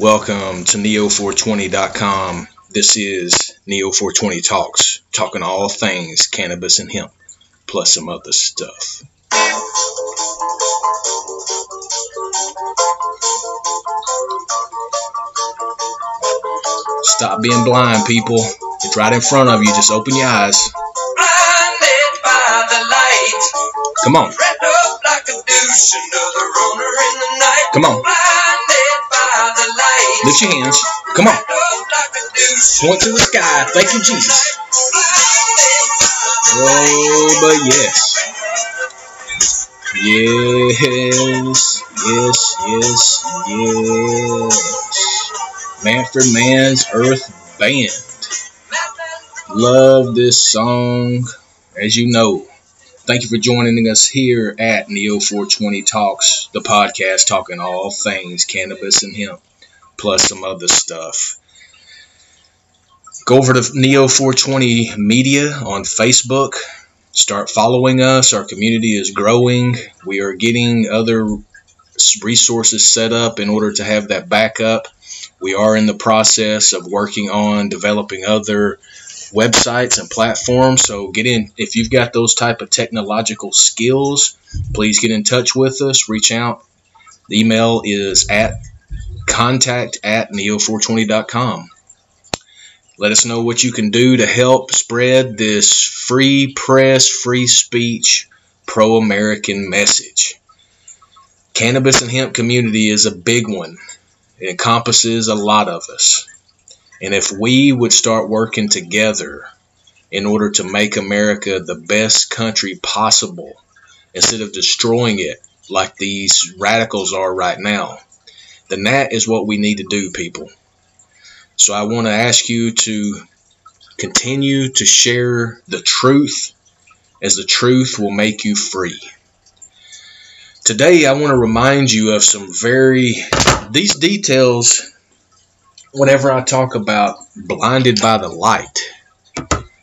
Welcome to Neo420.com. This is Neo420 Talks, talking all things cannabis and hemp, plus some other stuff. Stop being blind, people. It's right in front of you. Just open your eyes. Blinded by the light. Come on. Wrapped up Lift your hands. Come on. Point to the sky. Thank you, Jesus. Oh, but yes. Yes, yes, yes, yes. Manfred Mann's Earth Band. Love this song, as you know. Thank you for joining us here at Neo 420 Talks, the podcast talking all things cannabis and hemp, plus some other stuff. Go over to Neo 420 Media on Facebook. Start following us. Our community is growing. We are getting other resources set up in order to have that backup. We are in the process of working on developing other websites and platforms. So get in if you've got those type of technological skills, please get in touch with us. Reach out. The email is at contact at neo420.com. Let us know what you can do to help spread this free press, free speech, pro American message. Cannabis and hemp community is a big one. It encompasses a lot of us. And if we would start working together in order to make America the best country possible, instead of destroying it like these radicals are right now, then that is what we need to do, people. So I want to ask you to continue to share the truth, as the truth will make you free. Today, I want to remind you of some very, these details, whenever I talk about blinded by the light,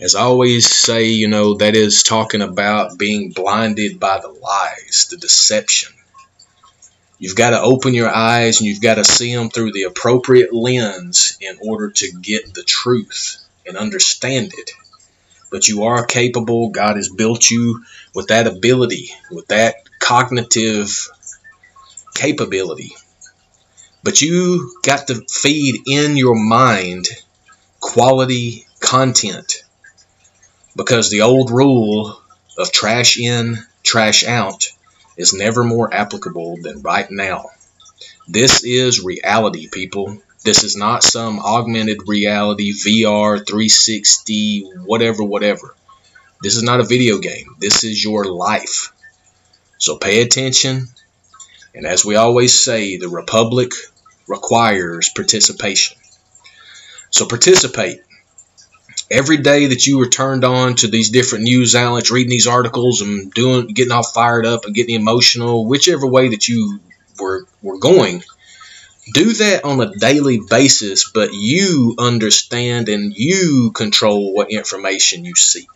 as I always say, you know, that is talking about being blinded by the lies, the deception. You've got to open your eyes and you've got to see them through the appropriate lens in order to get the truth and understand it. But you are capable. God has built you with that ability, with that cognitive capability. But you got to feed in your mind quality content because the old rule of trash in, trash out is never more applicable than right now. This is reality, people. This is not some augmented reality, VR, 360, whatever, whatever. This is not a video game. This is your life. So pay attention. And as we always say, the Republic requires participation. So participate. Every day that you are turned on to these different news outlets, reading these articles and doing, getting all fired up and getting emotional, whichever way that you were, were going, do that on a daily basis, but you understand and you control what information you seek.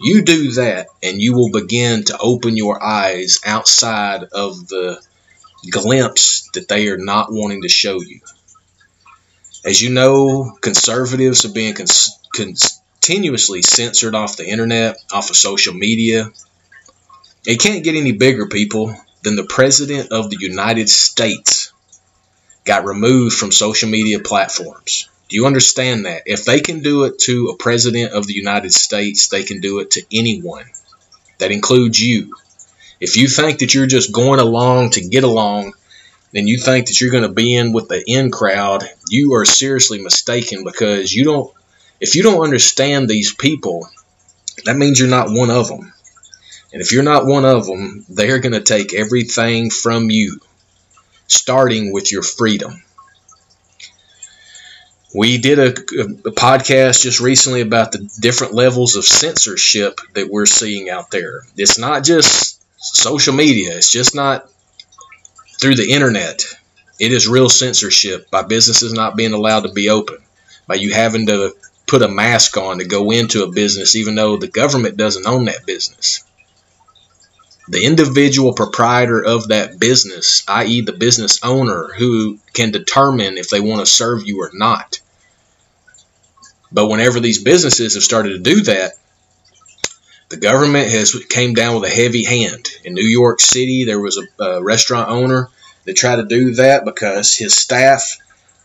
You do that, and you will begin to open your eyes outside of the glimpse that they are not wanting to show you. As you know, conservatives are being cons- continuously censored off the internet, off of social media. It can't get any bigger, people, than the President of the United States got removed from social media platforms. Do you understand that? If they can do it to a President of the United States, they can do it to anyone. That includes you. If you think that you're just going along to get along, and you think that you're going to be in with the in crowd, you are seriously mistaken because you don't if you don't understand these people, that means you're not one of them. And if you're not one of them, they're going to take everything from you, starting with your freedom. We did a, a, podcast just recently about the different levels of censorship that we're seeing out there. It's not just social media, it's just not through the internet. It is real censorship by businesses not being allowed to be open, by you having to put a mask on to go into a business, even though the government doesn't own that business. the individual proprietor of that business, i.e., the business owner, who can determine if they want to serve you or not. But whenever these businesses have started to do that, the government has came down with a heavy hand. In New York City, there was a, a restaurant owner that tried to do that because his staff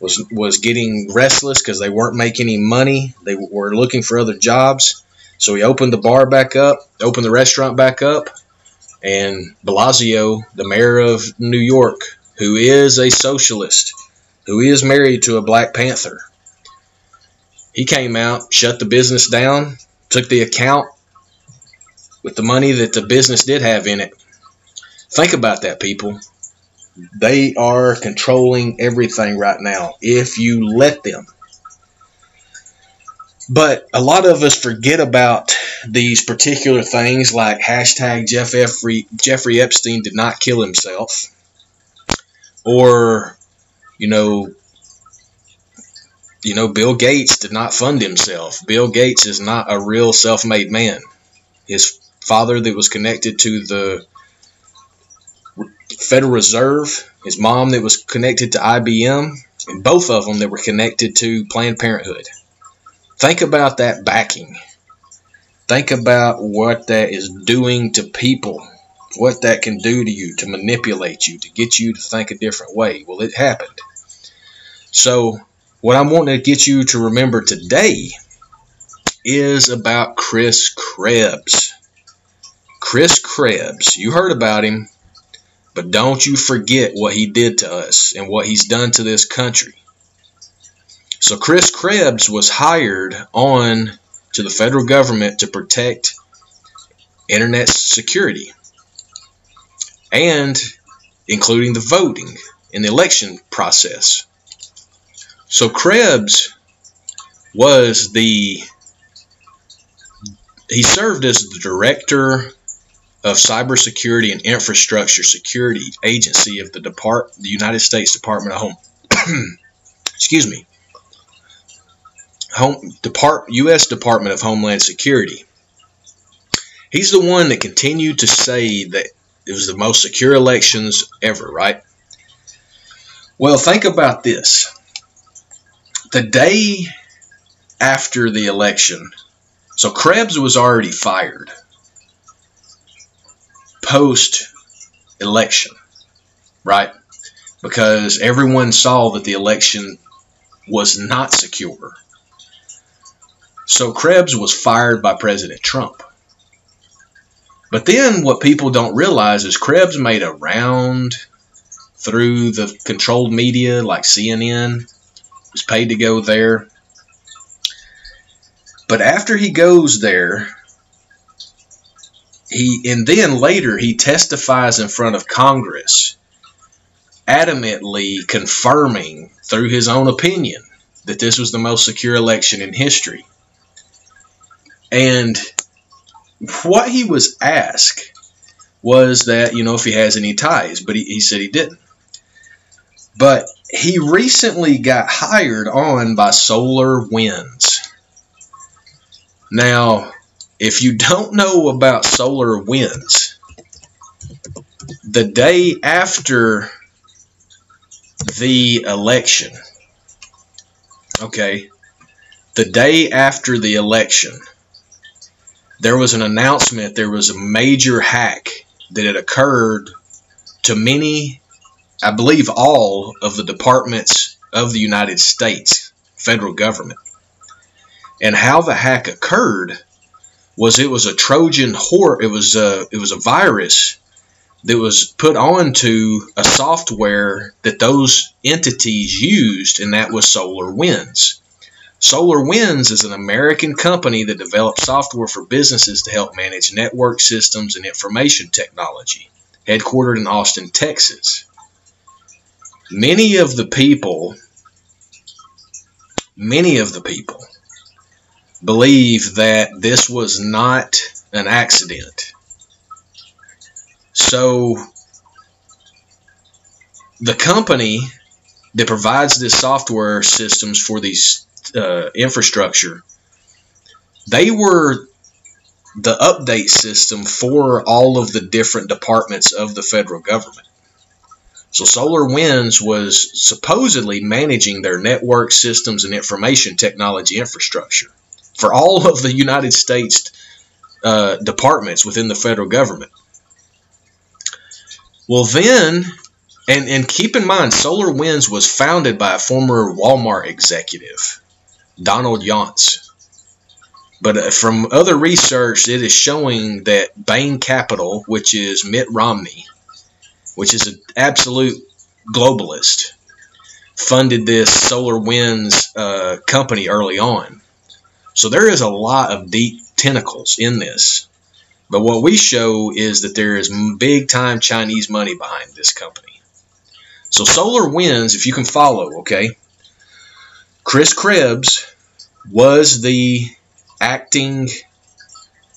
was was getting restless because they weren't making any money. They were looking for other jobs. So he opened the bar back up, opened the restaurant back up, de Blasio, the mayor of New York, who is a socialist, who is married to a Black Panther, he came out, shut the business down, took the account with the money that the business did have in it. Think about that, people. They are controlling everything right now if you let them. But a lot of us forget about these particular things like hashtag Jeff Jeffrey, Jeffrey Epstein did not kill himself. Or, you know, you know, Bill Gates did not fund himself. Bill Gates is not a real self made man. His father, that was connected to the Federal Reserve, his mom, that was connected to IBM, and both of them that were connected to Planned Parenthood. Think about that backing. Think about what that is doing to people, what that can do to you to manipulate you, to get you to think a different way. Well, it happened. So, what I'm wanting to get you to remember today is about Chris Krebs. Chris Krebs, you heard about him, but don't you forget what he did to us and what he's done to this country. So Chris Krebs was hired on to the federal government to protect internet security and including the voting in the election process. So Krebs was the he served as the director of cybersecurity and infrastructure security agency of the depart the United States Department of Home excuse me Home Depart U.S. Department of Homeland Security. He's the one that continued to say that it was the most secure elections ever, right? Well, think about this. The day after the election, so Krebs was already fired post election, right? Because everyone saw that the election was not secure. So Krebs was fired by President Trump. But then what people don't realize is Krebs made a round through the controlled media like CNN, was paid to go there. But after he goes there, he and then later he testifies in front of Congress, adamantly confirming through his own opinion that this was the most secure election in history. And what he was asked was that, you know, if he has any ties, but he, he said he didn't. But he recently got hired on by Solar Winds. Now, if you don't know about Solar Winds, the day after the election, okay, the day after the election, there was an announcement there was a major hack that had occurred to many, I believe all of the departments of the United States federal government. And how the hack occurred was it was a Trojan horse. It was a it was a virus that was put onto a software that those entities used, and that was Solar Winds. Solar Winds is an American company that develops software for businesses to help manage network systems and information technology, headquartered in Austin, Texas. Many of the people, many of the people believe that this was not an accident. So, the company that provides this software systems for these uh, infrastructure, they were the update system for all of the different departments of the federal government. So Solar Winds was supposedly managing their network systems and information technology infrastructure for all of the United States uh, departments within the federal government. Well, then, and, and keep in mind, Solar Winds was founded by a former Walmart executive, Donald Yonce. But uh, from other research, it is showing that Bain Capital, which is Mitt Romney, which is an absolute globalist, funded this SolarWinds uh, company early on. So there is a lot of deep tentacles in this. But what we show is that there is big time Chinese money behind this company. So Solar Winds, if you can follow, okay, Chris Krebs was the acting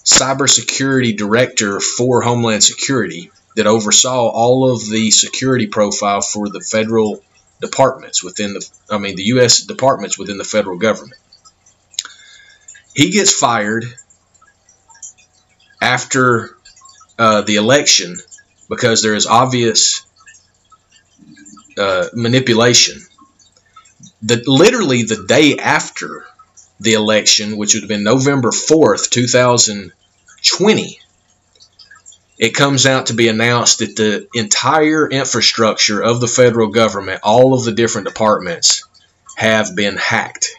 cybersecurity director for Homeland Security that oversaw all of the security profile for the federal departments within the I mean the US departments within the federal government. He gets fired after uh, the election because there is obvious uh, manipulation. That literally the day after the election, which would have been November 4th, 2020, it comes out to be announced that the entire infrastructure of the federal government, all of the different departments, have been hacked.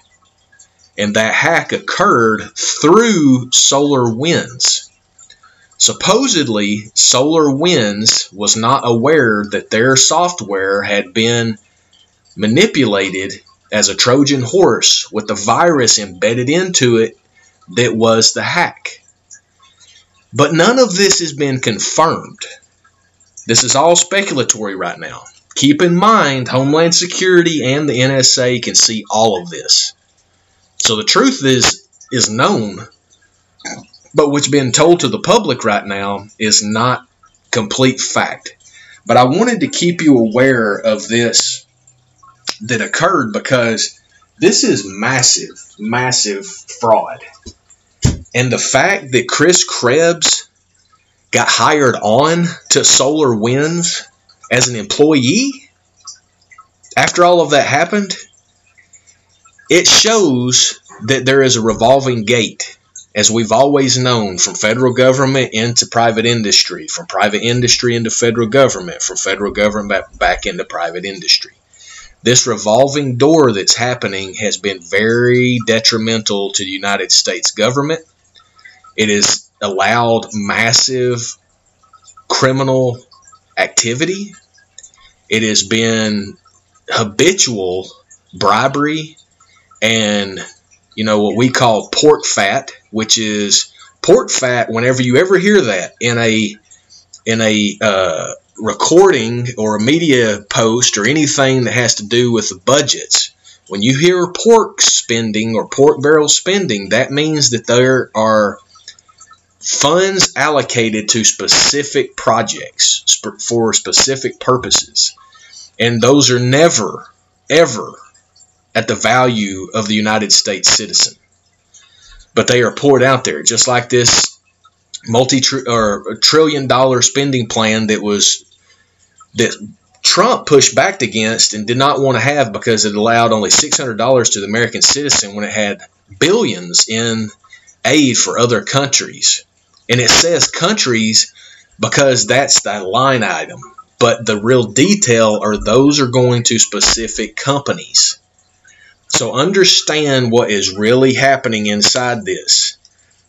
And that hack occurred through solar winds. Supposedly, Solar Winds was not aware that their software had been manipulated as a Trojan horse with the virus embedded into it that was the hack. But none of this has been confirmed. This is all speculatory right now. Keep in mind, Homeland Security and the NSA can see all of this. So the truth is is known, but what's been told to the public right now is not complete fact. But I wanted to keep you aware of this that occurred because this is massive, massive fraud. And the fact that Chris Krebs got hired on to Solar Winds as an employee after all of that happened, it shows that there is a revolving gate, as we've always known, from federal government into private industry, from private industry into federal government, from federal government back into private industry. This revolving door that's happening has been very detrimental to the United States government. It has allowed massive criminal activity. It has been habitual bribery and you know what we call pork fat, which is pork fat. Whenever you ever hear that in a in a uh, recording or a media post or anything that has to do with the budgets, when you hear pork spending or pork barrel spending, that means that there are funds allocated to specific projects for specific purposes. And those are never, ever at the value of the United States citizen. But they are poured out there, just like this multi or trillion dollar spending plan that was that Trump pushed back against and did not want to have because it allowed only $600 to the American citizen when it had billions in aid for other countries. And it says countries because that's the line item. But the real detail are those are going to specific companies. So understand what is really happening inside this.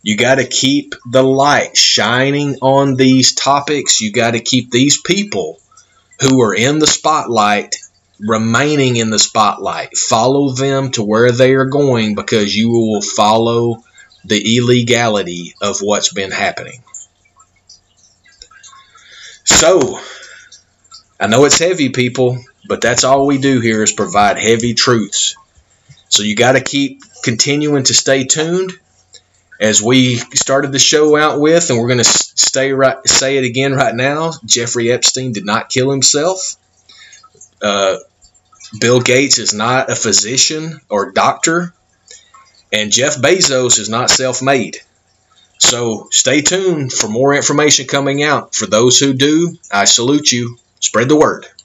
You got to keep the light shining on these topics. You got to keep these people who are in the spotlight remaining in the spotlight. Follow them to where they are going because you will follow the illegality of what's been happening. So, I know it's heavy, people, but that's all we do here is provide heavy truths. So you got to keep continuing to stay tuned as we started the show out with, and we're going to stay right, say it again right now. Jeffrey Epstein did not kill himself. Uh, Bill Gates is not a physician or doctor, and Jeff Bezos is not self-made. So stay tuned for more information coming out. For those who do, I salute you. Spread the word.